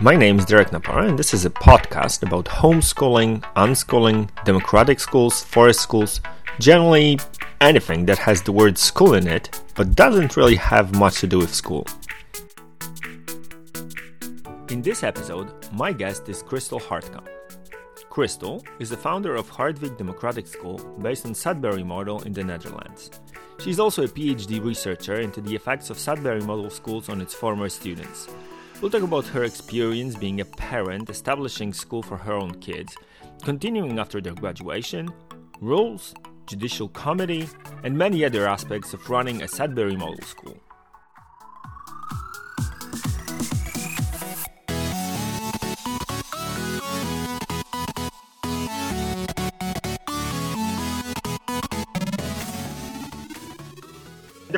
My name is Derek Napara, and this is a podcast about homeschooling, unschooling, democratic schools, forest schools, generally anything that has the word school in it, but doesn't really have much to do with school. In this episode, my guest is Crystal Hartkamp. Crystal is the founder of Hartwig Democratic School based on Sudbury model in the Netherlands. She's also a PhD researcher into the effects of Sudbury model schools on its former students. We'll talk about her experience being a parent, establishing school for her own kids, continuing after their graduation, rules, judicial committee, and many other aspects of running a Sudbury Model School.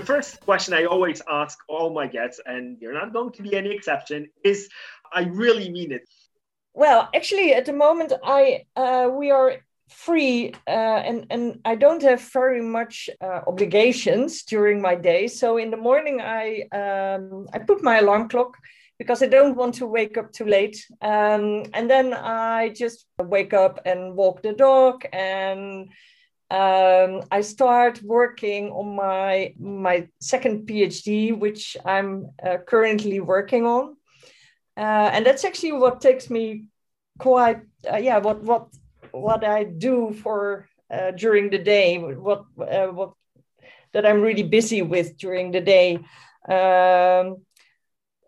First question I always ask all my guests, and you're not going to be any exception, is I really mean it. Well, actually, at the moment, I uh, we are free uh, and and I don't have very much uh, obligations during my day. So in the morning, I um, I put my alarm clock because I don't want to wake up too late. Um, and then I just wake up and walk the dog and um, I start working on my my second PhD, which I'm uh, currently working on, uh, and that's actually what takes me quite uh, yeah what what what I do for uh, during the day what uh, what that I'm really busy with during the day. Um,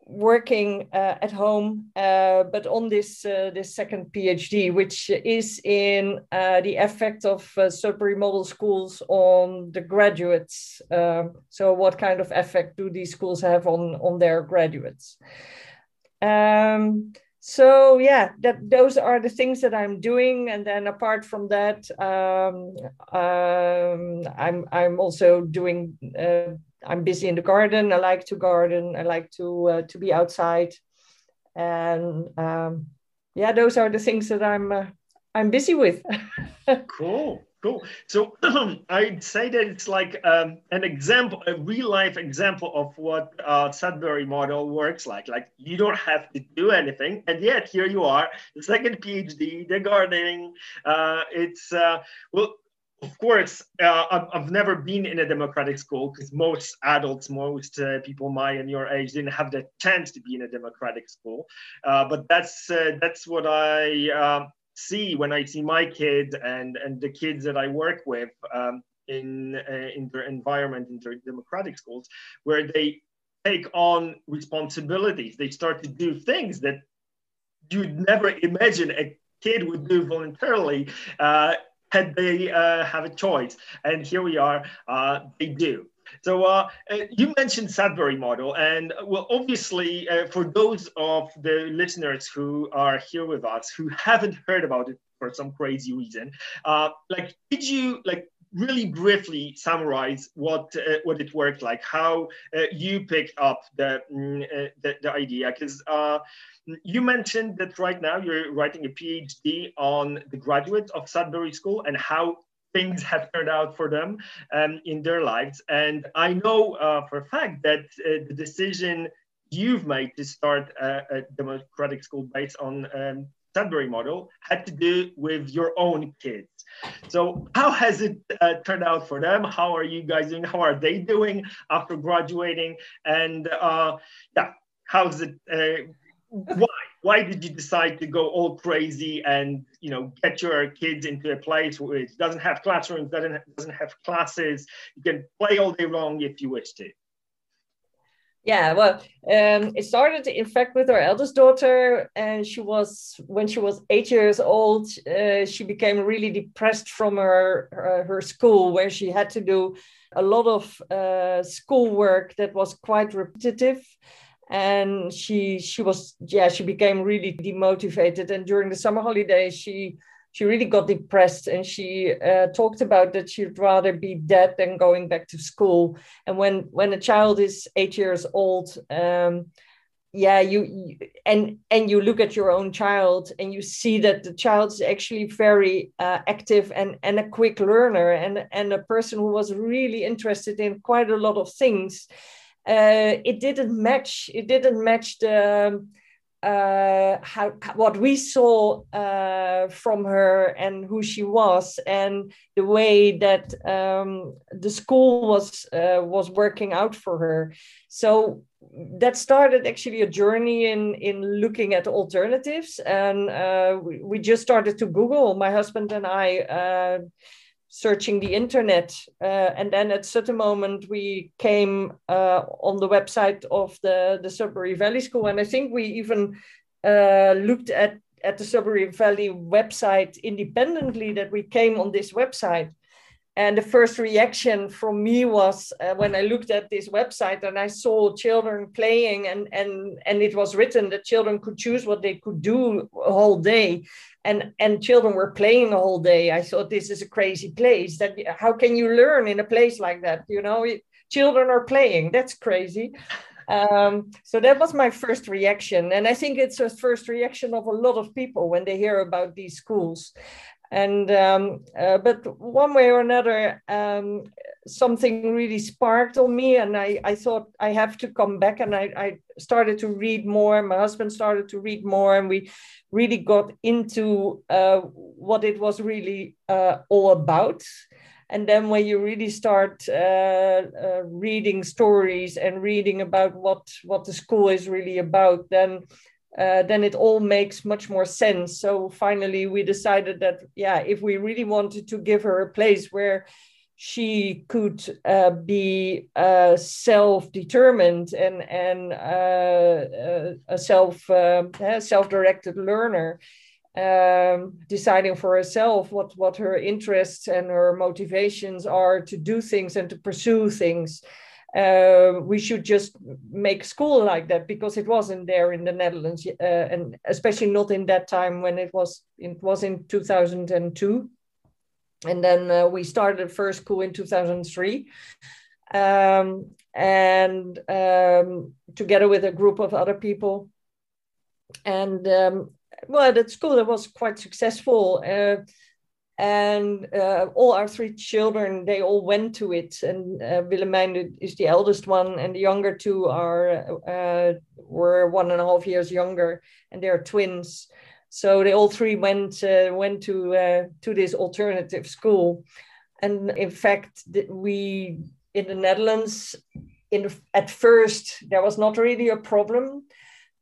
working uh, at home, uh, but on this uh, this second PhD, which is in uh, the effect of uh, Sudbury Model Schools on the graduates. Um, so, what kind of effect do these schools have on on their graduates? Um, so yeah, that those are the things that I'm doing, and then apart from that, um, um I'm I'm also doing uh, I'm busy in the garden. I like to garden. I like to uh, to be outside, and um, yeah, those are the things that I'm uh, I'm busy with. cool, cool. So I'd say that it's like um, an example, a real life example of what uh, Sudbury model works like. Like you don't have to do anything, and yet here you are, the second PhD, the gardening. Uh, it's uh, well of course, uh, I've, never been in a democratic school because most adults, most uh, people my and your age didn't have the chance to be in a democratic school. Uh, but that's uh, that's what I um, see when I see my kids and and the kids that I work with um, in uh, in their environment in their democratic schools, where they take on responsibilities. They start to do things that you'd never imagine a kid would do voluntarily uh, had they uh, have a choice. And here we are, uh, they do. So uh, uh you mentioned Sudbury model, and uh, well, obviously, uh, for those of the listeners who are here with us who haven't heard about it for some crazy reason, like, did you like really briefly summarize what uh, what it worked like, how uh, you picked up the mm, uh, the, the, idea? Because uh, you mentioned that right now you're writing a PhD on the graduates of Sudbury School and how things have turned out for them um, in their lives. And I know uh, for a fact that the decision you've made to start a, a democratic school based on um, Sudbury model had to do with your own kids. So, how has it uh, turned out for them? How are you guys doing? How are they doing after graduating? And uh, yeah, how's it? Uh, why? Why did you decide to go all crazy and you know get your kids into a place it doesn't have classrooms, doesn't doesn't have classes? You can play all day long if you wish to. Yeah, well, um, it started in fact with our eldest daughter, and she was when she was eight years old. Uh, she became really depressed from her, her, her school, where she had to do a lot of uh, schoolwork that was quite repetitive and she she was yeah she became really demotivated and during the summer holidays she she really got depressed and she uh, talked about that she'd rather be dead than going back to school. And when when a child is eight years old um, yeah you, and and you look at your own child and you see that the child is actually very uh, active and and a quick learner and and a person who was really interested in quite a lot of things. Uh, it didn't match it didn't match the uh, how what we saw uh, from her and who she was and the way that um, the school was uh, was working out for her. So that started actually a journey in in looking at alternatives, and uh, we, we, just started to Google. My husband and I uh, searching the internet. Uh, and then at certain moment, we came uh, on the website of the, the Sudbury Valley School. And I think we even uh, looked at, at the Sudbury Valley website independently that we came on this website. And the first reaction from me was uh, when I looked at this website and I saw children playing, and, and, and it was written that children could choose what they could do a whole day. And and children were playing the whole day. I thought this is a crazy place. That how can you learn in a place like that? You know children are playing. That's crazy. Um, so that was my first reaction. And i think it's a first reaction of a lot of people when they hear about these schools and um, uh, but one way or another um, something really sparked on me and I, I thought i have to come back and I, I started to read more. My husband started to read more and we really got into uh, what it was really uh, all about. And then when you really start uh, uh reading stories and reading about what what the school is really about then uh, then it all makes much more sense. So finally, we decided that, yeah, if we really wanted to give her a place where she could uh, be uh, self-determined and and uh, uh a self uh, self-directed learner, um, deciding for herself what what her interests and her motivations are to do things and to pursue things uh, we should just make school like that because it wasn't there in the Netherlands, uh, and especially not in that time when it was. It was in 2002, and then uh, we started first school in 2003, um, and um, together with a group of other people, and um, well, that school that was quite successful. Uh, and uh, all our three children they all went to it. And uh, Willemijn is the eldest one and the younger two are uh, were one and a half years younger and they're twins. So they all three went uh, went to uh, to this alternative school. And in fact we in the Netherlands in at first there was not really a problem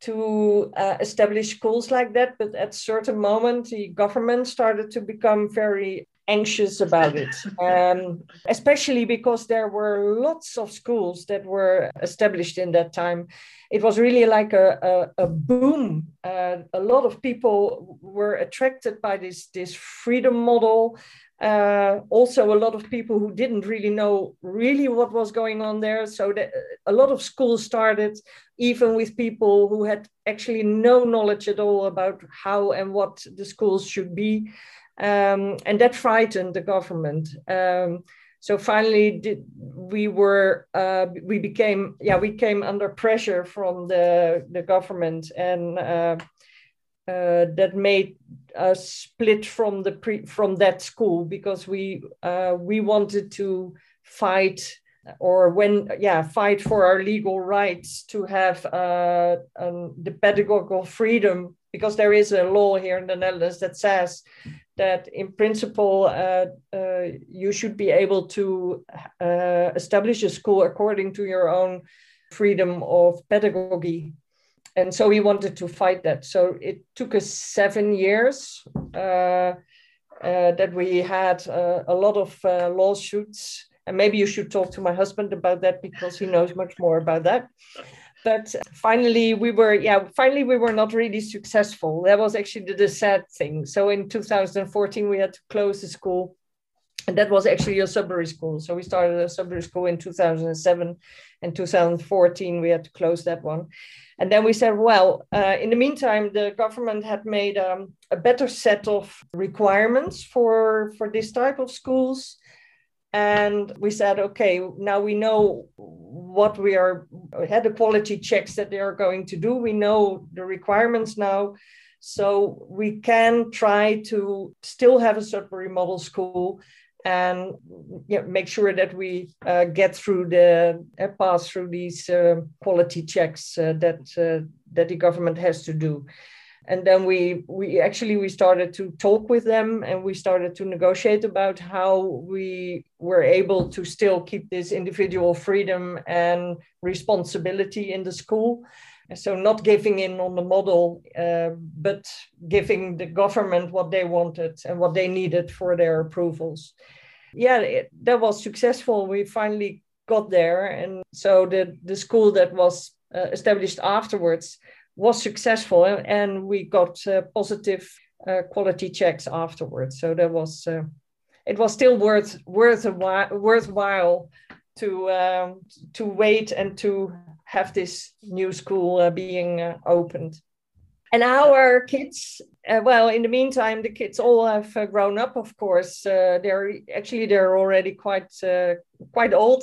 to uh, establish schools like that. But at a certain moment, the government started to become very anxious about it, um, especially because there were lots of schools that were established in that time. It was really like a, a, a boom. Uh, a lot of people were attracted by this, this freedom model uh, also a lot of people who didn't really know really what was going on there. So that a lot of schools started even with people who had actually no knowledge at all about how and what the schools should be. Um, and that frightened the government. Um, so finally did, we were uh, we became yeah we came under pressure from the the government. And uh, uh, that made us split from the pre- from that school because we uh, we wanted to fight or when yeah fight for our legal rights to have uh, um, the pedagogical freedom because there is a law here in the Netherlands that says that in principle uh, uh, you should be able to uh, establish a school according to your own freedom of pedagogy and so we wanted to fight that. So it took us seven years uh, uh, that we had uh, a lot of uh, lawsuits. And maybe you should talk to my husband about that because he knows much more about that. But finally, we were, yeah, finally, we were not really successful. That was actually the, the sad thing. So in 2014, we had to close the school and that was actually a Sudbury school. So we started a Sudbury school in 2007 and 2014 we had to close that one. And then we said, well, uh, in the meantime, the government had made um, a better set of requirements for, for this type of schools. And we said, okay, now we know what we are, had the quality checks that they are going to do. We know the requirements now. So we can try to still have a Sudbury model school and you know, make sure that we uh, get through the uh, pass through these uh, quality checks uh, that uh, that the government has to do. And then we we actually we started to talk with them and we started to negotiate about how we were able to still keep this individual freedom and responsibility in the school so not giving in on the model uh, but giving the government what they wanted and what they needed for their approvals. Yeah it, that was successful. We finally got there. And so the the school that was uh, established afterwards was successful and we got uh, positive uh, quality checks afterwards. So that was uh, it was still worth worth a while, worthwhile to um, to wait and to have this new school uh, being uh, opened. And our kids, uh, well, in the meantime, the kids all have uh, grown up. Of course, uh, they're actually they're already quite uh, quite old.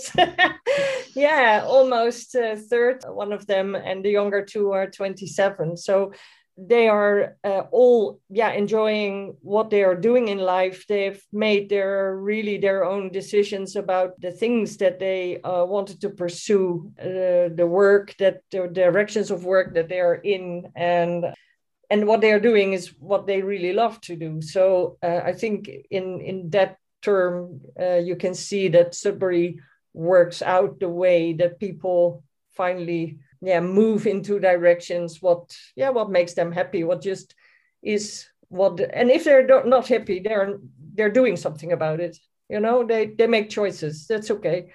yeah, almost third. One of them, and the younger two are twenty seven. So they are uh, all yeah enjoying what they are doing in life. They've made their really their own decisions about the things that they uh, wanted to pursue uh, the work that the directions of work that they are in and and what they are doing is what they really love to do. So uh, i think in in that term uh, you can see that sudbury works out the way that people finally yeah move into directions what yeah what makes them happy what just is what and if they're not happy they're they're doing something about it you know they they make choices that's okay.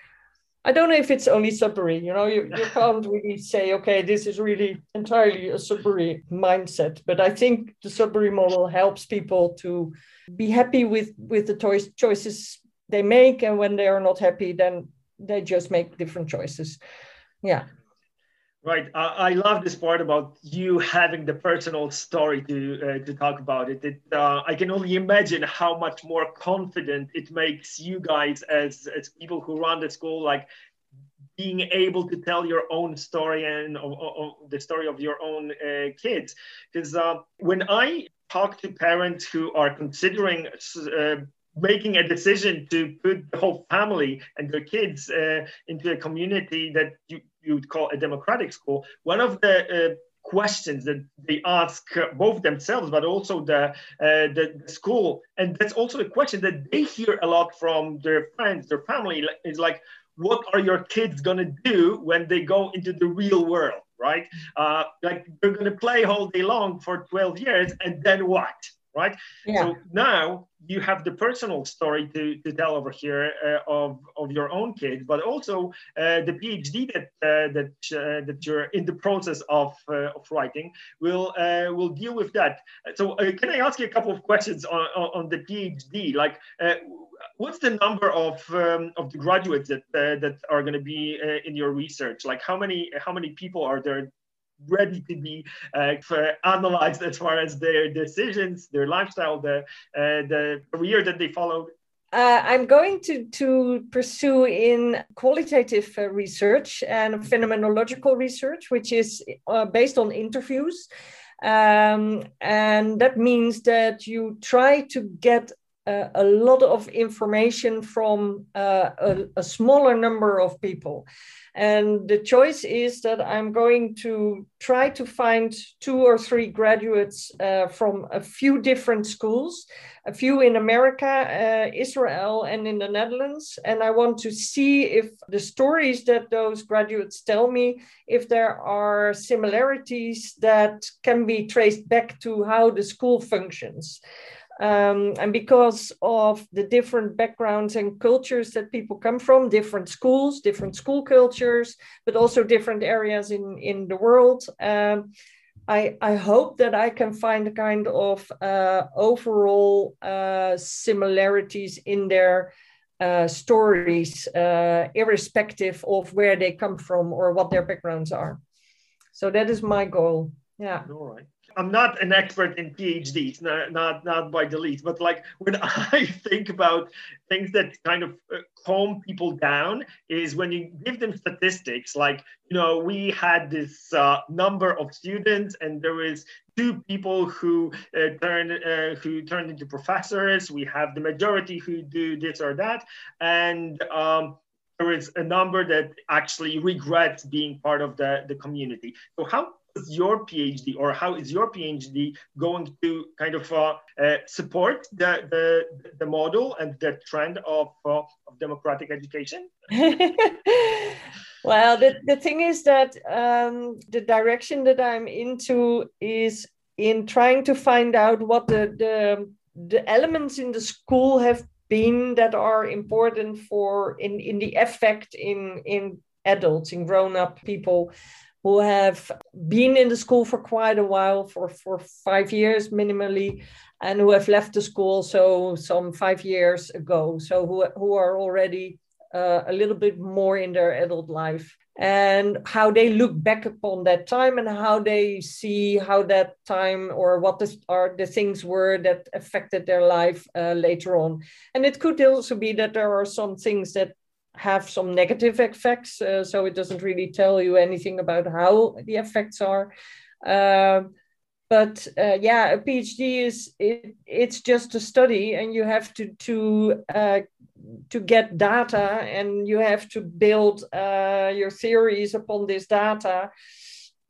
I don't know if it's only sudbury you know you, you can't really say okay this is really entirely a sudbury mindset but i think the sudbury model helps people to be happy with with the choice, choices they make and when they are not happy then they just make different choices. Yeah Right. I, I, love this part about you having the personal story to uh, to talk about it. it uh, I can only imagine how much more confident it makes you guys as as people who run the school, like being able to tell your own story and of, of the story of your own uh, kids. Because uh, when I talk to parents who are considering uh, making a decision to put the whole family and their kids uh, into a community that you, you would call a democratic school, one of the uh, questions that they ask both themselves but also the, uh, the, school. And that's also a question that they hear a lot from their friends their family is like what are your kids going to do when they go into the real world right? Uh, like they're going to play all day long for 12 years and then what right? Yeah. So now you have the personal story to, to tell over here uh, of, of your own kid, but also uh, the PhD that uh, that uh, that you're in the process of uh, of writing will uh, will deal with that. So can I ask you a couple of questions on, on, on the PhD? Like, what's the number of um, of the graduates that that are going to be in your research? Like, how many how many people are there ready to be uh, analyzed as far as their decisions, their lifestyle, the uh, the career that they followed? Uh, I'm going to, to pursue in qualitative uh, research and phenomenological research, which is uh, based on interviews. Um, and that means that you try to get uh, a lot of information from uh, a, a, smaller number of people. And the choice is that I'm going to try to find two or three graduates uh, from a few different schools, a few in America, uh, Israel, and in the Netherlands. And I want to see if the stories that those graduates tell me, if there are similarities that can be traced back to how the school functions. Um, and because of the different backgrounds and cultures that people come from, different schools, different school cultures, but also different areas in, in the world, um, I, I hope that I can find a kind of uh, overall uh, similarities in their uh, stories, uh, irrespective of where they come from or what their backgrounds are. So that is my goal. Yeah all right I'm not an expert in PhDs, not, not not by the least, but like when I think about things that kind of uh, calm people down is when you give them statistics, like you know we had this uh, number of students and there is two people who uh, turn uh, who turned into professors. We have the majority who do this or that, and um, there is a number that actually regrets being part of the, the community. So how is your PhD or how is your PhD going to kind of uh, uh, support the, the, the model and the trend of, uh, of democratic education? well, the, the thing is that um, the direction that I'm into is in trying to find out what the, the, the elements in the school have been that are important for in, in the effect in, in adults, in grown-up people who have been in the school for quite a while, for, for five years minimally, and who have left the school so some five years ago. So who, who are already uh, a little bit more in their adult life and how they look back upon that time and how they see how that time or what the, are the things were that affected their life uh, later on. And it could also be that there are some things that have some negative effects. Uh, so it doesn't really tell you anything about how the effects are. Um, but uh, yeah, a PhD is it, it's just a study, and you have to to uh, to get data, and you have to build uh, your theories upon this data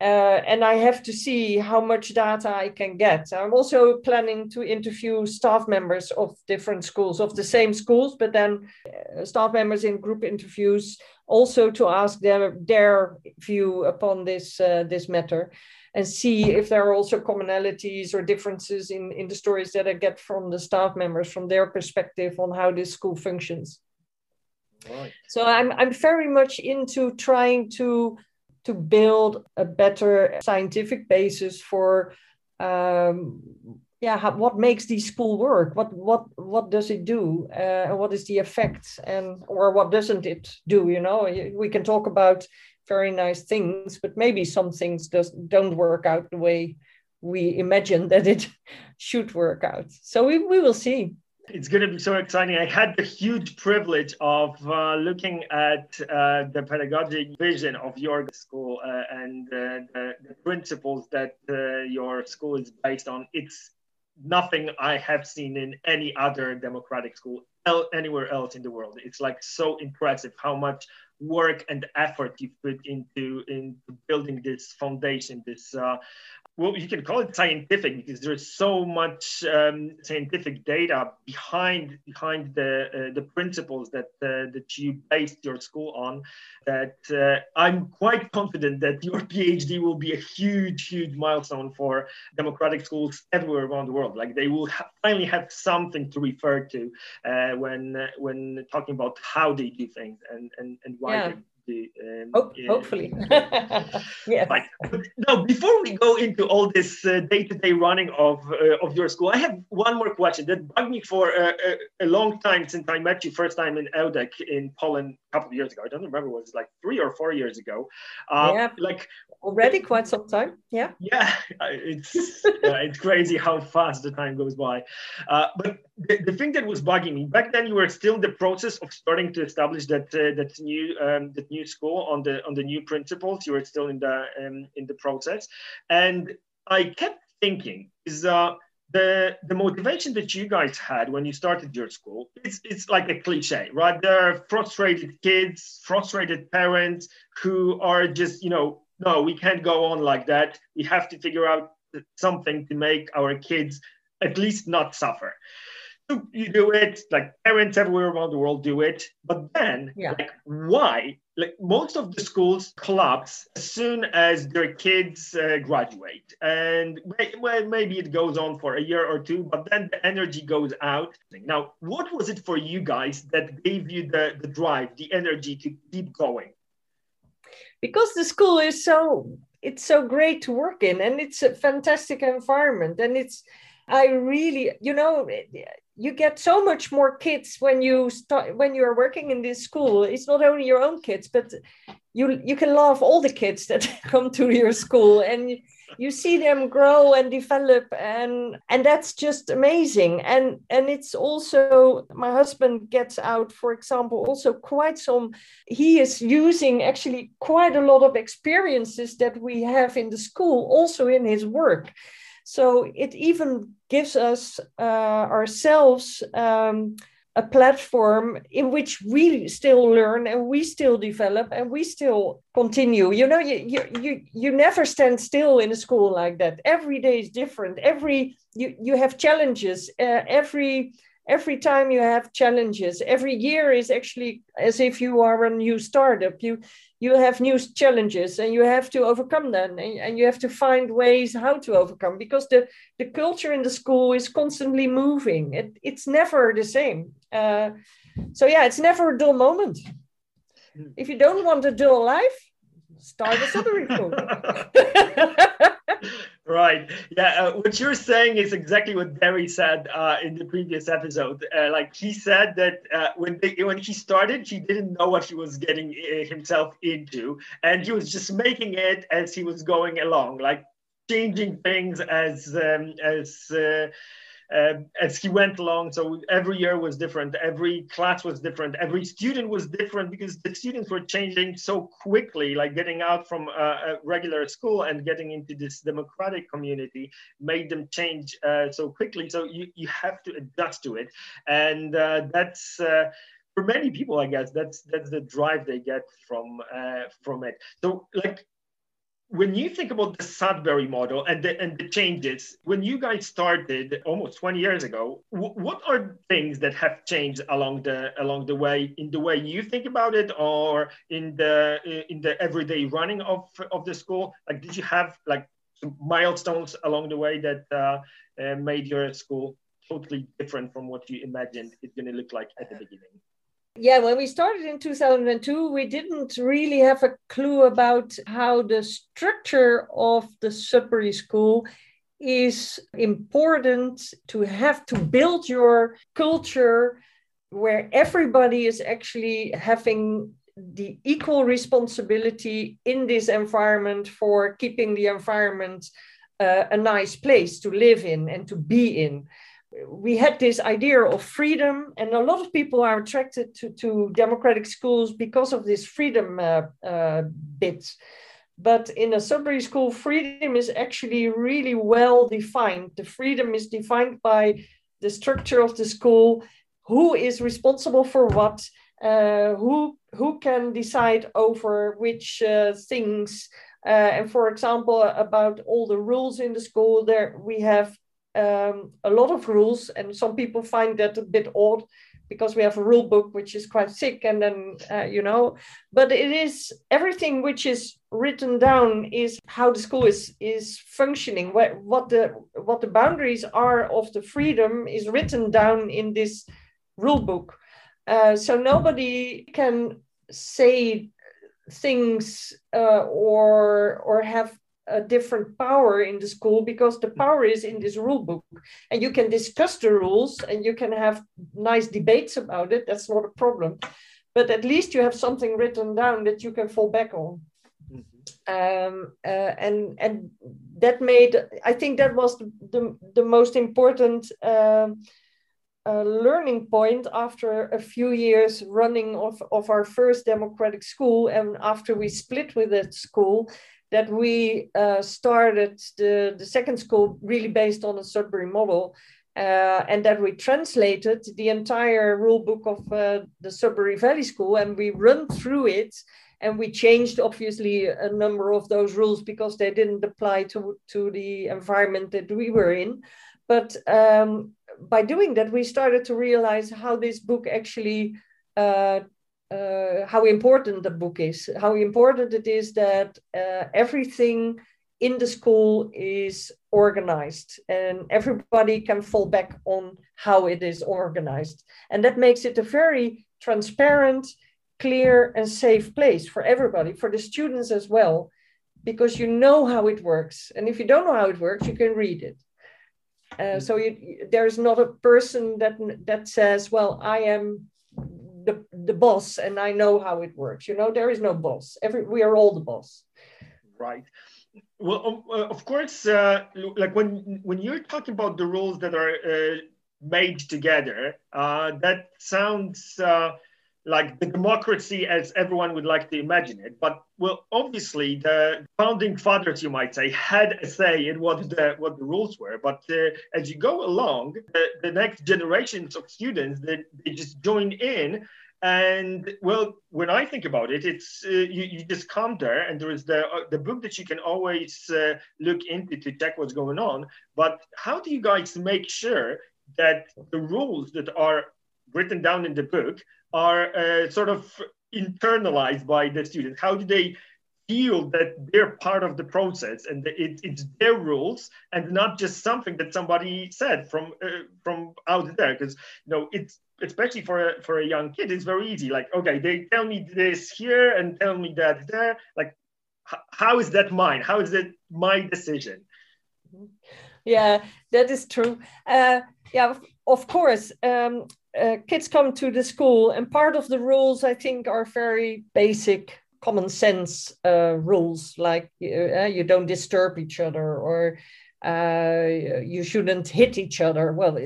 uh, and I have to see how much data I can get. I'm also planning to interview staff members of different schools, of the same schools, but then uh, staff members in group interviews, also to ask them their view upon this uh, this matter, and see if there are also commonalities or differences in in the stories that I get from the staff members from their perspective on how this school functions. Right. So I'm I'm very much into trying to to build a better scientific basis for um, yeah how, what makes the school work? What what what does it do? Uh, what is the effect? And or what doesn't it do you know? We can talk about very nice things but maybe some things does don't work out the way we imagine that it should work out. So we, we will see it's going to be so exciting. I had the huge privilege of uh, looking at uh, the pedagogic vision of your school uh, and the, the, principles that uh, your school is based on. It's nothing I have seen in any other democratic school anywhere else in the world. It's like so impressive how much work and effort you put into into building this foundation, this uh, well, you can call it scientific because there's so much um, scientific data behind behind the uh, the principles that uh, that you based your school on. That uh, I'm quite confident that your PhD will be a huge, huge milestone for democratic schools everywhere around the world. Like they will ha- finally have something to refer to uh, when when talking about how they do things and and and why yeah. they um, Hope, hopefully. yeah. But now, before we go into all this uh, day-to-day running of uh, of your school, I have one more question that bugged me for a, a, a, long time since I met you first time in Ełdek in Poland a couple of years ago. I don't remember; it was like three or four years ago. Uh, yeah. Like already quite some time. Yeah. Yeah, it's yeah, it's crazy how fast the time goes by. Uh, but the, the thing that was bugging me back then, you were still in the process of starting to establish that uh, that new um, that new school on the on the new principles. You were still in the um, in the process, and I kept thinking is. Uh, the the motivation that you guys had when you started your school it's it's like a cliche right there are frustrated kids frustrated parents who are just you know no, we can't go on like that. We have to figure out something to make our kids at least not suffer. You do it, like parents everywhere around the world do it, but then, yeah. like, why? Like, most of the schools collapse as soon as their kids uh, graduate. And well, maybe it goes on for a year or two, but then the energy goes out. Now, what was it for you guys that gave you the, the drive, the energy to keep going? because the school is so it's so great to work in and it's a fantastic environment and it's i really you know you get so much more kids when you start when you're working in this school. It's not only your own kids but you you can love all the kids that come to your school and you see them grow and develop and and that's just amazing. And and it's also my husband gets out for example also quite some he is using actually quite a lot of experiences that we have in the school also in his work so it even gives us uh, ourselves um, a platform in which we still learn and we still develop and we still continue. You know, you you you, you never stand still in a school like that. Every day is different. Every you you have challenges. Uh, every every time you have challenges every year is actually as if you are a new startup. You you have new challenges and you have to overcome them and, and you have to find ways how to overcome because the the culture in the school is constantly moving. It, it's never the same. Uh, so yeah it's never a dull moment. Hmm. if you don't want a dull life start a Sudbury school right. Yeah. Uh, what you're saying is exactly what Barry said uh, in the previous episode. Uh, like he said that uh, when they, when he started, he didn't know what he was getting uh, himself into, and he was just making it as he was going along, like changing things as um, as uh, as he went along. So every year was different, every class was different, every student was different because the students were changing so quickly, like getting out from a, a regular school and getting into this democratic community made them change uh, so quickly. So you, you have to adjust to it. And uh, that's, uh, for many people, I guess that's that's the drive they get from uh, from it. So like when you think about the Sudbury model and the, and the changes, when you guys started almost 20 years ago, w- what are things that have changed along the along the way in the way you think about it or in the in the everyday running of of the school? Like, did you have like milestones along the way that uh, uh, made your school totally different from what you imagined it's going to look like at the beginning? Yeah, when we started in 2002, we didn't really have a clue about how the structure of the Sudbury School is important to have to build your culture where everybody is actually having the equal responsibility in this environment for keeping the environment uh, a nice place to live in and to be in we had this idea of freedom, and a lot of people are attracted to, to democratic schools because of this freedom uh, uh, bit. But in a Sudbury school, freedom is actually really well defined. The freedom is defined by the structure of the school, who is responsible for what, uh, who who can decide over which uh, things. Uh, and for example, about all the rules in the school, there we have um, a lot of rules, and some people find that a bit odd because we have a rule book which is quite thick, and then uh, you know, but it is everything which is written down is how the school is is functioning. What what the what the boundaries are of the freedom is written down in this rule book, uh, so nobody can say things uh, or or have a different power in the school because the power is in this rule book. And you can discuss the rules and you can have nice debates about it. That's not a problem. But at least you have something written down that you can fall back on. Mm-hmm. um, uh, and and that made i think that was the, the, the most important uh, uh, learning point after a few years running of, of our first democratic school and after we split with that school that we uh, started the, the second school really based on a Sudbury model. Uh, and that we translated the entire rule book of uh, the Sudbury Valley School and we run through it and we changed obviously a number of those rules because they didn't apply to, to the environment that we were in. But um, by doing that, we started to realize how this book actually uh, uh, how important the book is, how important it is that uh, everything in the school is organized and everybody can fall back on how it is organized. And that makes it a very transparent, clear, and safe place for everybody, for the students as well, because you know how it works. And if you don't know how it works, you can read it. Uh, so you, there's not a person that that says, "Well, I am the, the boss and I know how it works. You know, there is no boss. Every we are all the boss. Right. well, um, uh, of course, uh, like when when you're talking about the rules that are uh, made together, uh, that sounds uh, like the democracy as everyone would like to imagine it. But well, obviously, the founding fathers, you might say, had a say in what the what the rules were. But uh, as you go along, the, the next generations of students, they, they just join in and well, when I think about it, it's uh, you, you just come there, and there is the uh, the book that you can always uh, look into to check what's going on. But how do you guys make sure that the rules that are written down in the book are uh, sort of internalized by the students? How do they feel that they're part of the process and it, it's their rules and not just something that somebody said from uh, from out there? Because you know it's especially for a, for a young kid it's very easy. Like okay they tell me this here and tell me that there. Like how is that mine? How is it my decision? Yeah that is true. Uh, yeah of course um, uh, kids come to the school and part of the rules i think are very basic common sense uh, rules like uh, you don't disturb each other or uh, you shouldn't hit each other. Well,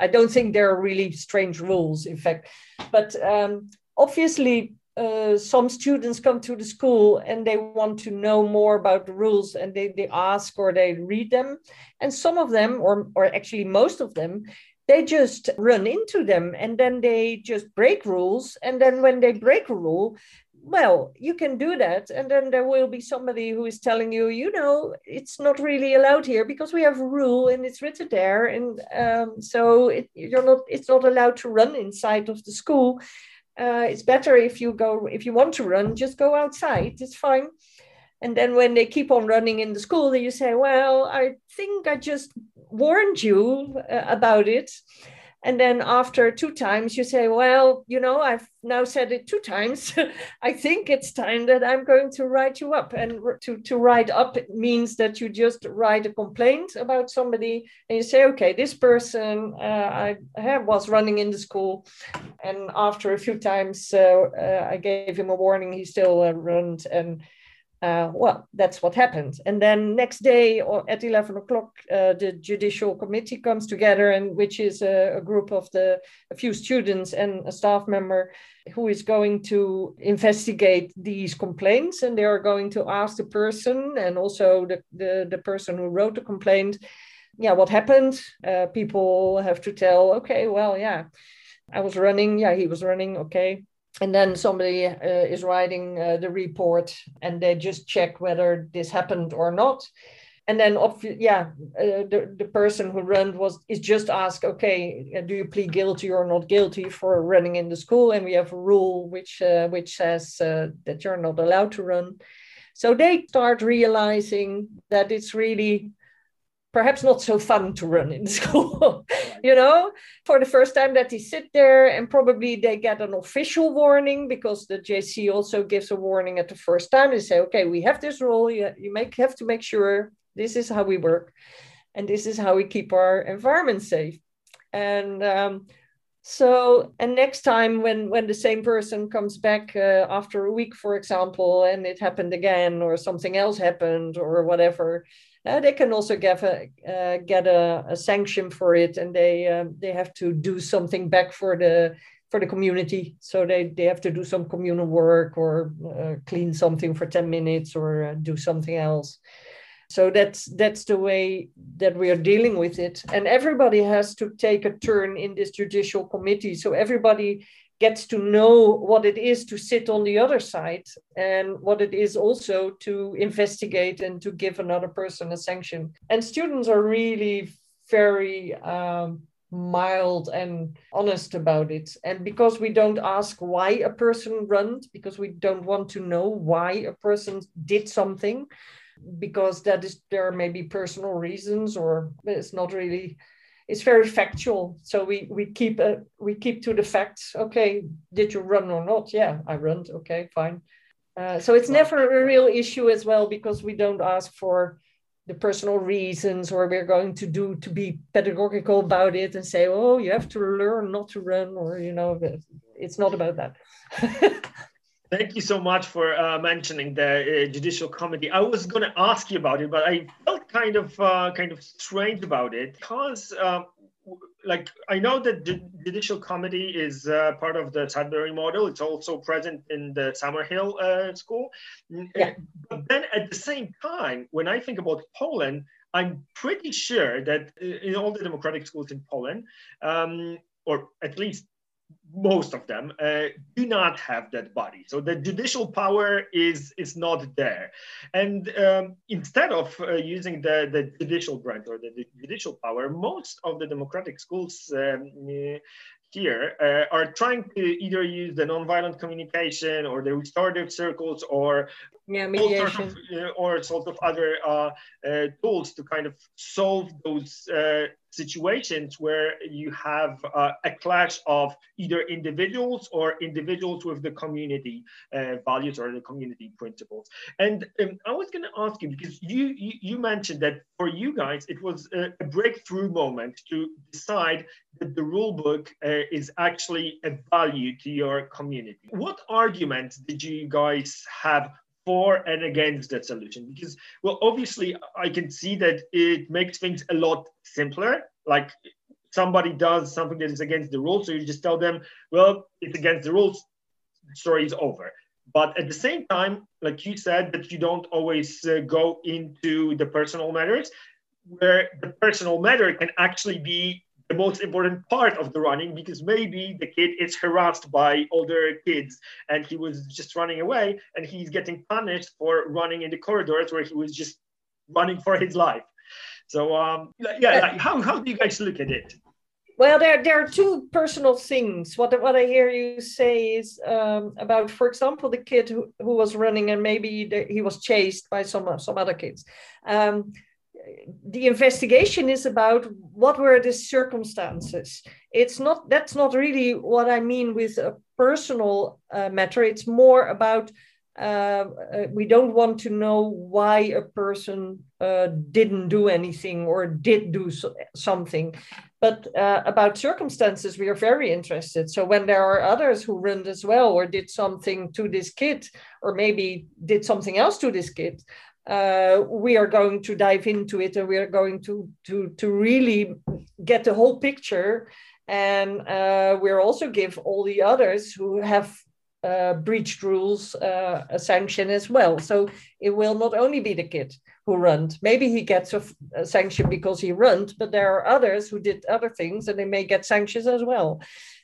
I don't think there are really strange rules, in fact. But um, obviously, uh, some students come to the school and they want to know more about the rules and they, they ask or they read them. And some of them, or, or actually most of them, they just run into them and then they just break rules. And then when they break a rule, well, you can do that. And then there will be somebody who is telling you, you know, it's not really allowed here because we have a rule and it's written there. And um, so it, you're not, it's not allowed to run inside of the school. Uh, it's better if you go, if you want to run, just go outside. It's fine. And then when they keep on running in the school, then you say, well, I think I just warned you uh, about it. And then after two times, you say, Well, you know, I've now said it two times. I think it's time that I'm going to write you up. And to, to write up means that you just write a complaint about somebody and you say, Okay, this person uh, I was running in the school. And after a few times, uh, uh, I gave him a warning. He still uh, ran. And uh, well, that's what happened. And then next day or at 11 o'clock, uh, the judicial committee comes together, and which is a, a, group of the a few students and a staff member who is going to investigate these complaints, and they are going to ask the person and also the the, the person who wrote the complaint, yeah, what happened? Uh, people have to tell, okay, well, yeah, I was running, yeah, he was running, okay, and then somebody uh, is writing uh, the report and they just check whether this happened or not. And then yeah uh, the, the person who ran was is just asked okay uh, do you plead guilty or not guilty for running in the school? And we have a rule which uh, which says uh, that you're not allowed to run. So they start realizing that it's really perhaps not so fun to run in school you know? For the first time that they sit there and probably they get an official warning because the jc also gives a warning at the first time. They say okay we have this rule. You, you make have to make sure this is how we work and this is how we keep our environment safe. And um, so and next time when when the same person comes back uh, after a week for example and it happened again or something else happened or whatever uh, they can also get a uh, get a, a, sanction for it, and they um, they have to do something back for the for the community. So they they have to do some communal work or uh, clean something for ten minutes or uh, do something else. So that's that's the way that we are dealing with it, and everybody has to take a turn in this judicial committee. So everybody gets to know what it is to sit on the other side and what it is also to investigate and to give another person a sanction. And students are really very um, mild and honest about it. And because we don't ask why a person runs, because we don't want to know why a person did something, because that is there may be personal reasons or it's not really it's very factual. So we we keep uh, we keep to the facts. Okay, did you run or not? Yeah, I run. Okay, fine. Uh, so it's never a real issue as well because we don't ask for the personal reasons or we're going to do to be pedagogical about it and say oh you have to learn not to run or you know it's not about that Thank you so much for uh, mentioning the uh, judicial committee. I was going to ask you about it, but I felt kind of uh, kind of strange about it because, um, like, I know that the judicial committee is uh, part of the Sudbury model. It's also present in the Summerhill uh, school. Yeah. But then at the same time, when I think about Poland, I'm pretty sure that uh, in all the democratic schools in Poland, um, or at least most of them uh, do not have that body so the judicial power is is not there and um, instead of uh, using the the judicial branch or the, the, judicial power most of the democratic schools um, here uh, are trying to either use the nonviolent communication or the restorative circles or yeah, mediation. Sort of, uh, or sort of other uh, uh, tools to kind of solve those uh, situations where you have uh, a clash of either individuals or individuals with the community uh, values or the community principles. And um, I was going to ask you because you, you, you mentioned that for you guys it was a, a breakthrough moment to decide that the rule book uh, is actually a value to your community. What arguments did you guys have for and against that solution. Because well obviously i can see that it makes things a lot simpler. Like somebody does something that is against the rules so you just tell them well it's against the rules story is over. But at the same time like you said that you don't always uh, go into the personal matters where the personal matter can actually be the most important part of the running because maybe the kid is harassed by older kids and he was just running away and he's getting punished for running in the corridors where he was just running for his life. So um, yeah, how, how do you guys look at it? Well, there, there are two personal things. What, what I hear you say is um, about, for example, the kid who, who was running and maybe the, he was chased by some, some other kids. Um, the investigation is about what were the circumstances. It's not that's not really what i mean with a personal uh, matter. It's more about uh, uh, we don't want to know why a person uh, didn't do anything or did do so, something. But uh, about circumstances we are very interested. So when there are others who run as well or did something to this kid or maybe did something else to this kid uh, we are going to dive into it and we are going to to to really get the whole picture. And uh, we'll also give all the others who have uh, breached rules uh, a sanction as well. So it will not only be the kid who runned. Maybe he gets a, a sanction because he runned but there are others who did other things and they may get sanctions as well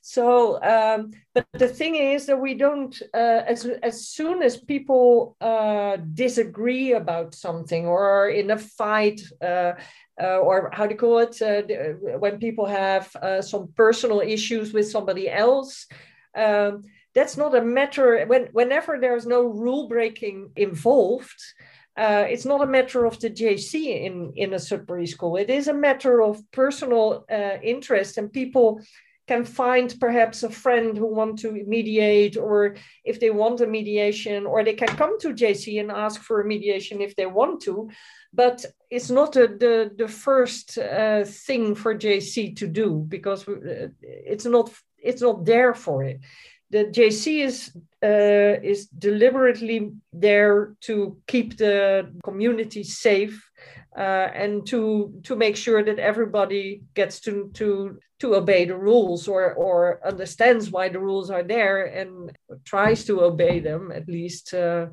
so, um, but the thing is that we don't, uh, as, as soon as people uh, disagree about something or are in a fight, uh, uh or how do you call it, uh, when people have uh, some personal issues with somebody else, um, that's not a matter, when, whenever there's no rule breaking involved, uh, it's not a matter of the JC in, in a Sudbury school. It is a matter of personal uh, interest, and people can find perhaps a friend who want to mediate or if they want a mediation or they can come to jc and ask for a mediation if they want to. But it's not a, the, the first uh, thing for jc to do because uh, it's not it's not there for it. The jc is uh, is deliberately there to keep the community safe uh, and to to make sure that everybody gets to to to obey the rules or or understands why the rules are there and tries to obey them at least uh,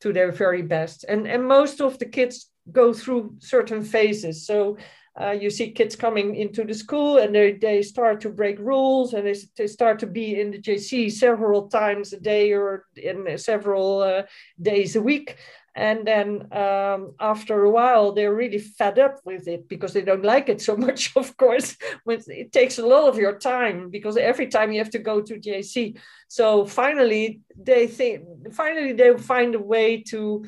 to their very best and and most of the kids go through certain phases so uh, you see kids coming into the school and they, they start to break rules and they, they start to be in the JC several times a day or in several uh, days a week. And then um, after a while, they're really fed up with it because they don't like it so much, of course. it takes a lot of your time because every time you have to go to JC. So finally, they think, finally, they find a way to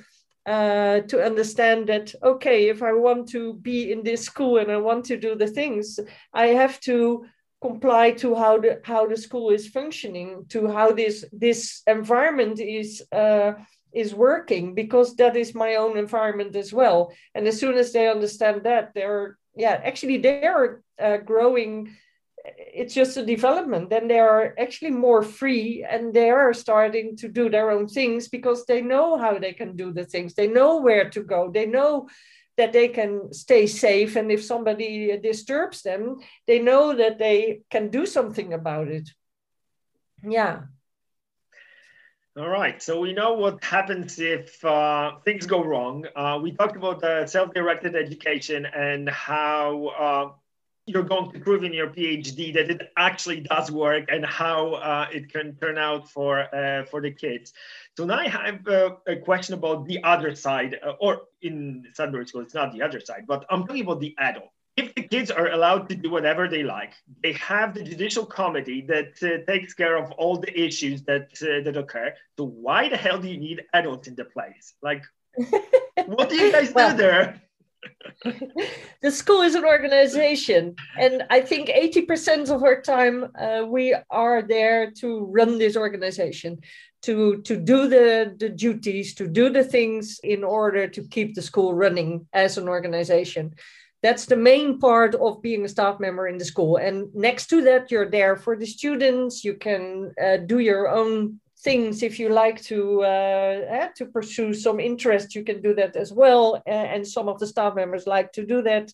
uh, to understand that okay if i want to be in this school and i want to do the things i have to comply to how the how the school is functioning to how this this environment is uh, is working because that is my own environment as well. And as soon as they understand that they're yeah actually they're uh, growing. It's just a development. Then they are actually more free and they are starting to do their own things because they know how they can do the things. They know where to go. They know that they can stay safe. And if somebody disturbs them they know that they can do something about it. Yeah all right. So we know what happens if uh, things go wrong. Uh, we talked about the self-directed education and how uh, you're going to prove in your PhD that it actually does work and how uh, it can turn out for uh, for the kids. So now I have a question about the other side, or in Sudbury School, it's not the other side, but I'm talking about the adult if the kids are allowed to do whatever they like, they have the judicial committee that uh, takes care of all the issues that uh, that occur. So why the hell do you need adults in the place? Like, what do you guys well, do there? the school is an organization, and I think eighty percent of our time uh, we are there to run this organization. To, to do the, the duties, to do the things in order to keep the school running as an organization that's the main part of being a staff member in the school. And next to that you're there for the students. You can uh, do your own things if you like to uh, uh, to pursue some interest. You can do that as well and some of the staff members like to do that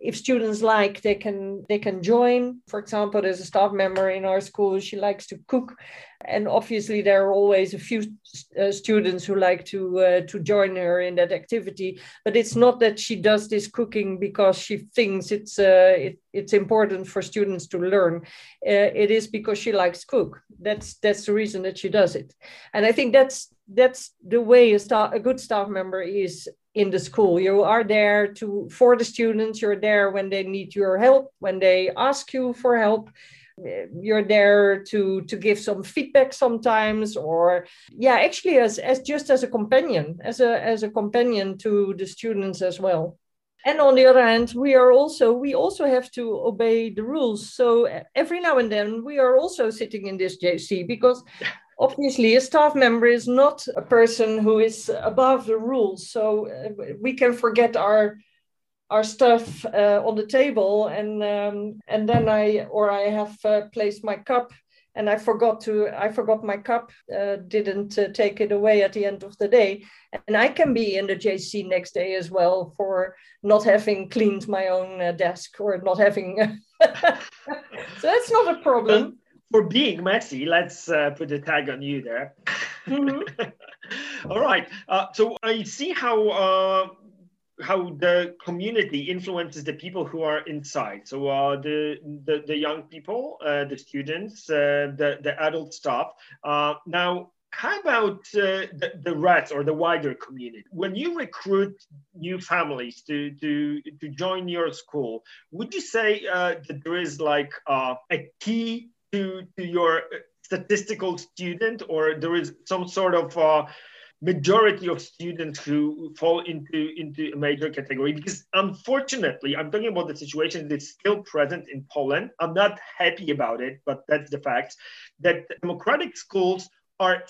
if students like they can they can join. For example there's a staff member in our school she likes to cook. And obviously there are always a few uh, students who like to uh, to join her in that activity. But it's not that she does this cooking because she thinks it's uh, it, it's important for students to learn. Uh, it is because she likes cook. That's that's the reason that she does it. And i think that's that's the way a, staff, a good staff member is in the school. You are there to for the students. You're there when they need your help when they ask you for help. You're there to to give some feedback sometimes or yeah actually as as just as a companion as a as a companion to the students as well. And on the other hand we are also we also have to obey the rules. So eh, every now and then we are also sitting in this jc because obviously a staff member is not a person who is above the rules. So uh, we can forget our our stuff uh, on the table and um, and then i or i have uh, placed my cup and i forgot to i forgot my cup uh, didn't uh, take it away at the end of the day. And i can be in the jc next day as well for not having cleaned my own uh, desk or not having so that's not a problem for being messy, let's uh, put a tag on you there. Mm-hmm. All right. Uh, so I see how uh, how the community influences the people who are inside. So uh, the, the, the young people, uh, the students, uh, the the adult staff. now, how about uh, the, the rest or the wider community? When you recruit new families to, to, to join your school, would you say uh, that there is like uh, a key to, to your statistical student or there is some sort of uh, majority of students who fall into into a major category? Because unfortunately i'm talking about the situation that's still present in poland. I'm not happy about it but that's the fact that democratic schools are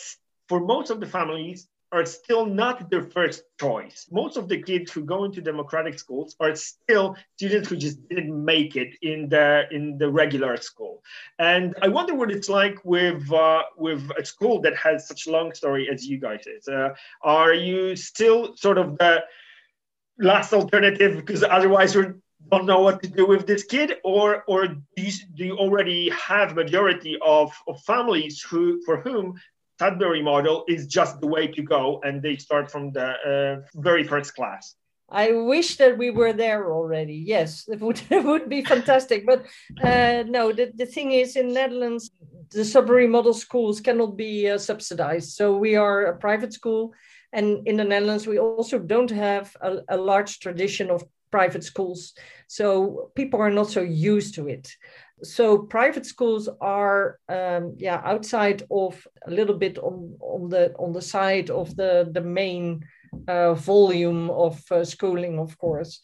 for most of the families are still not their first choice. Most of the kids who go into democratic schools are still students who just didn't make it in the in the regular school. And I wonder what it's like with uh, with a school that has such a long story as you guys is. Uh, are you still sort of the last alternative because otherwise we don't know what to do with this kid or or do you, do you already have majority of, of families who for whom Sudbury model is just the way to go, and they start from the uh, very first class. I wish that we were there already. Yes, it would, it would be fantastic. But uh, no, the, the thing is, in Netherlands, the Sudbury model schools cannot be uh, subsidized. So we are a private school. And in the Netherlands, we also don't have a, a large tradition of private schools. So people are not so used to it so private schools are um, yeah outside of a little bit on on the on the side of the the main uh, volume of uh, schooling of course.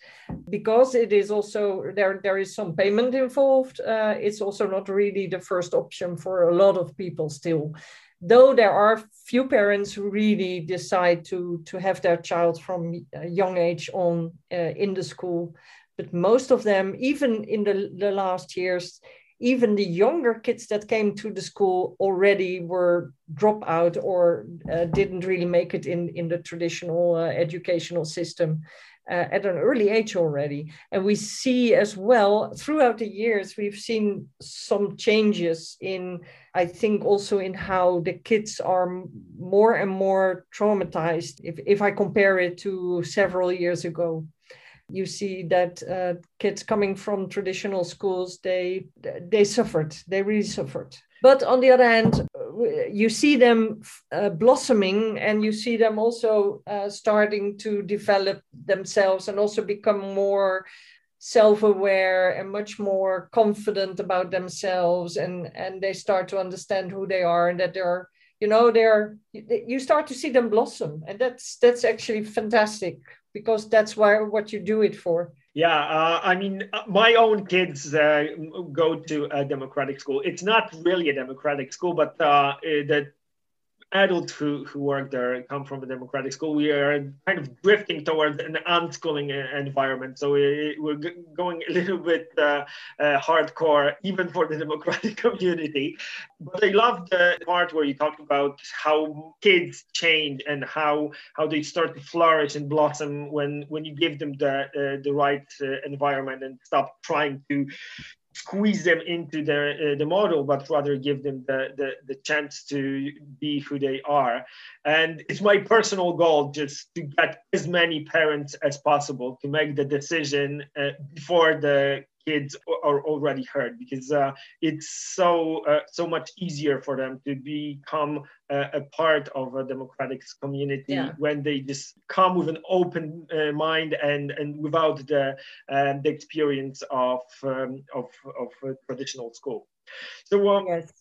Because it is also there there is some payment involved uh, it's also not really the first option for a lot of people still. Though there are few parents who really decide to to have their child from a young age on uh, in the school but most of them, even in the, the last years, even the younger kids that came to the school already were drop out or uh, didn't really make it in, in the traditional uh, educational system uh, at an early age already. And we see as well throughout the years, we've seen some changes in, I think, also in how the kids are more and more traumatized. If, if I compare it to several years ago, you see that uh, kids coming from traditional schools they they suffered they really suffered. But on the other hand you see them uh, blossoming and you see them also uh, starting to develop themselves and also become more self-aware and much more confident about themselves and and they start to understand who they are and that they're you know they're you start to see them blossom. And that's that's actually fantastic because that's why what you do it for yeah, uh, I mean, uh, my own kids uh, go to a democratic school. It's not really a democratic school, but uh, the adults who, who work there come from a democratic school. We are kind of drifting towards an unschooling environment. So we, are going a little bit uh, uh, hardcore, even for the democratic community. But I love the part where you talk about how kids change and how, how they start to flourish and blossom when, when you give them the, uh, the right uh, environment and stop trying to squeeze them into the, uh, the model, but rather give them the, the, the chance to be who they are. And it's my personal goal just to get as many parents as possible to make the decision uh, before the kids are already heard because uh, it's so uh, so much easier for them to become a, a part of a democratic community yeah. when they just come with an open uh, mind and and without the um, the experience of um, of of traditional school. So um, yes.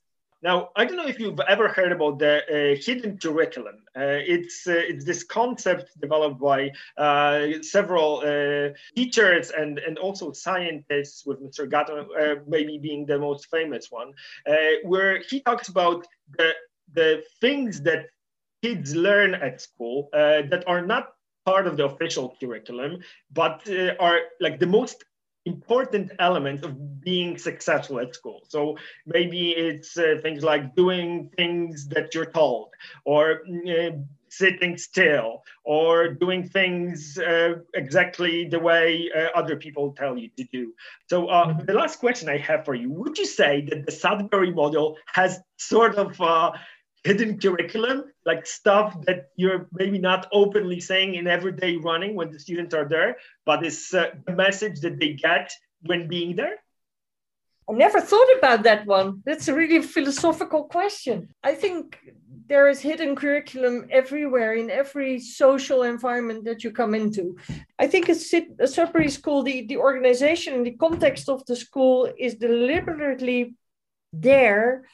Now, I don't know if you've ever heard about the uh, hidden curriculum. Uh, it's uh, it's this concept developed by uh, several uh, teachers and, and also scientists, with Mr. Gatto uh, maybe being the most famous one, where he talks about the the things that kids learn at school that are not part of the official curriculum, but are like the most important element of being successful at school. So maybe it's uh, things like doing things that you're told, or uh, sitting still, or doing things uh, exactly the way uh, other people tell you to do. So uh, mm-hmm. the last question I have for you: Would you say that the Sudbury model has sort of uh, hidden curriculum, like stuff that you're maybe not openly saying in everyday running when the students are there, but it's uh, the message that they get when being there? I never thought about that one. That's a really philosophical question. I think there is hidden curriculum everywhere in every social environment that you come into. I think a, a Sudbury school, the, the organization and the context of the school is deliberately there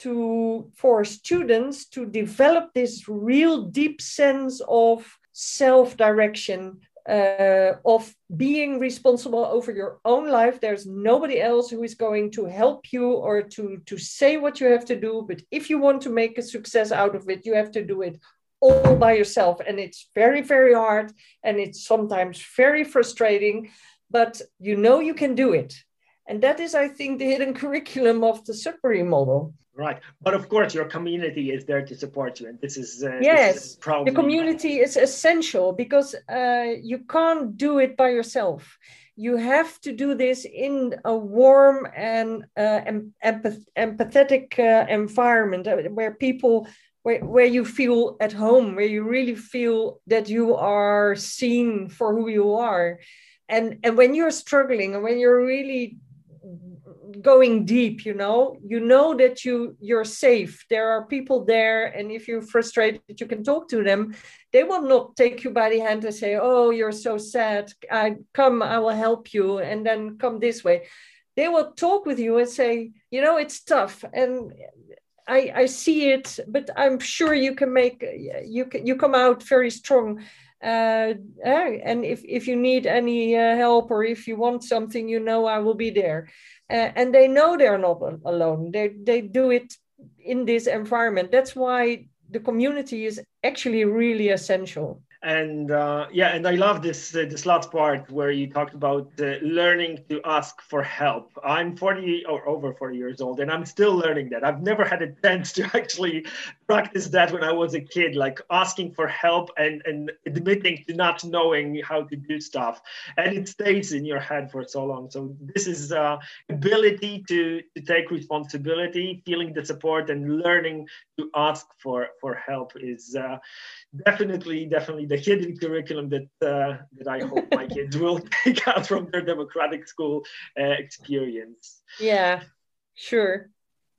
to for students to develop this real deep sense of self-direction uh, of being responsible over your own life. There's nobody else who is going to help you or to to say what you have to do. But if you want to make a success out of it you have to do it all by yourself. And it's very very hard and it's sometimes very frustrating but you know you can do it. And that is i think the hidden curriculum of the Sudbury model Right, but of course, your community is there to support you, and this is uh, yes, this is probably... the community is essential because uh, you can't do it by yourself. You have to do this in a warm and uh, empath- empathetic uh, environment uh, where people, where, where you feel at home, where you really feel that you are seen for who you are, and and when you're struggling and when you're really going deep you know? You know that you you're safe. There are people there and if you're frustrated you can talk to them. They will not take you by the hand and say oh you're so sad. I come i will help you and then come this way. They will talk with you and say you know it's tough and i i see it but i'm sure you can make you can you come out very strong. Uh, and if, if you need any uh, help or if you want something, you know I will be there uh, and they know they're not alone. They they do it in this environment. That's why the community is actually really essential and uh, yeah, and I love this uh, this last part where you talked about uh, learning to ask for help. I'm 40 or over 40 years old, and I'm still learning that. I've never had a chance to actually practice that when I was a kid, like asking for help and and admitting to not knowing how to do stuff, and it stays in your head for so long. So this is uh, ability to to take responsibility, feeling the support, and learning to ask for for help is uh, definitely definitely the hidden curriculum that uh, that I hope my kids will take out from their democratic school uh, experience. Yeah, sure.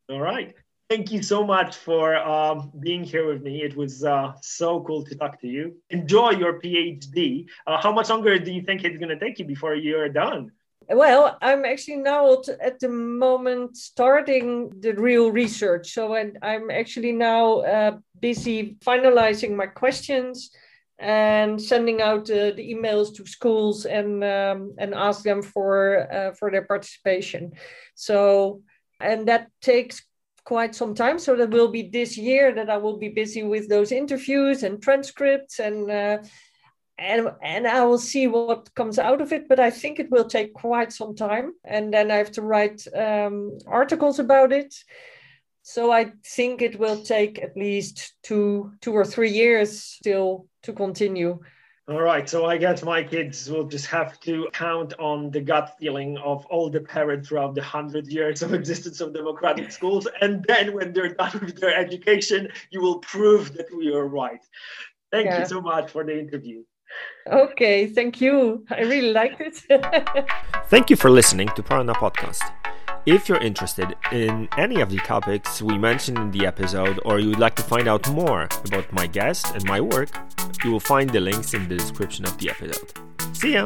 All right. Thank you so much for um, being here with me. It was uh, so cool to talk to you. Enjoy your PhD. Uh, how much longer do you think it's going to take you before you're done? Well, I'm actually now at the moment starting the real research. So I'm actually now uh, busy finalizing my questions and sending out uh, the emails to schools and um, and ask them for uh, for their participation. So and that takes quite some time. So that will be this year that I will be busy with those interviews and transcripts and uh, and and I will see what comes out of it. But I think it will take quite some time, and then I have to write um, articles about it. So I think it will take at least two two or three years still to continue. All right, so I guess my kids will just have to count on the gut feeling of all the parents throughout the hundred years of existence of democratic schools, and then when they're done with their education, you will prove that we are right. Thank yeah. you so much for the interview. Okay, thank you. I really liked it. thank you for listening to Parana Podcast. If you're interested in any of the topics we mentioned in the episode, or you would like to find out more about my guest and my work, you will find the links in the description of the episode. See ya!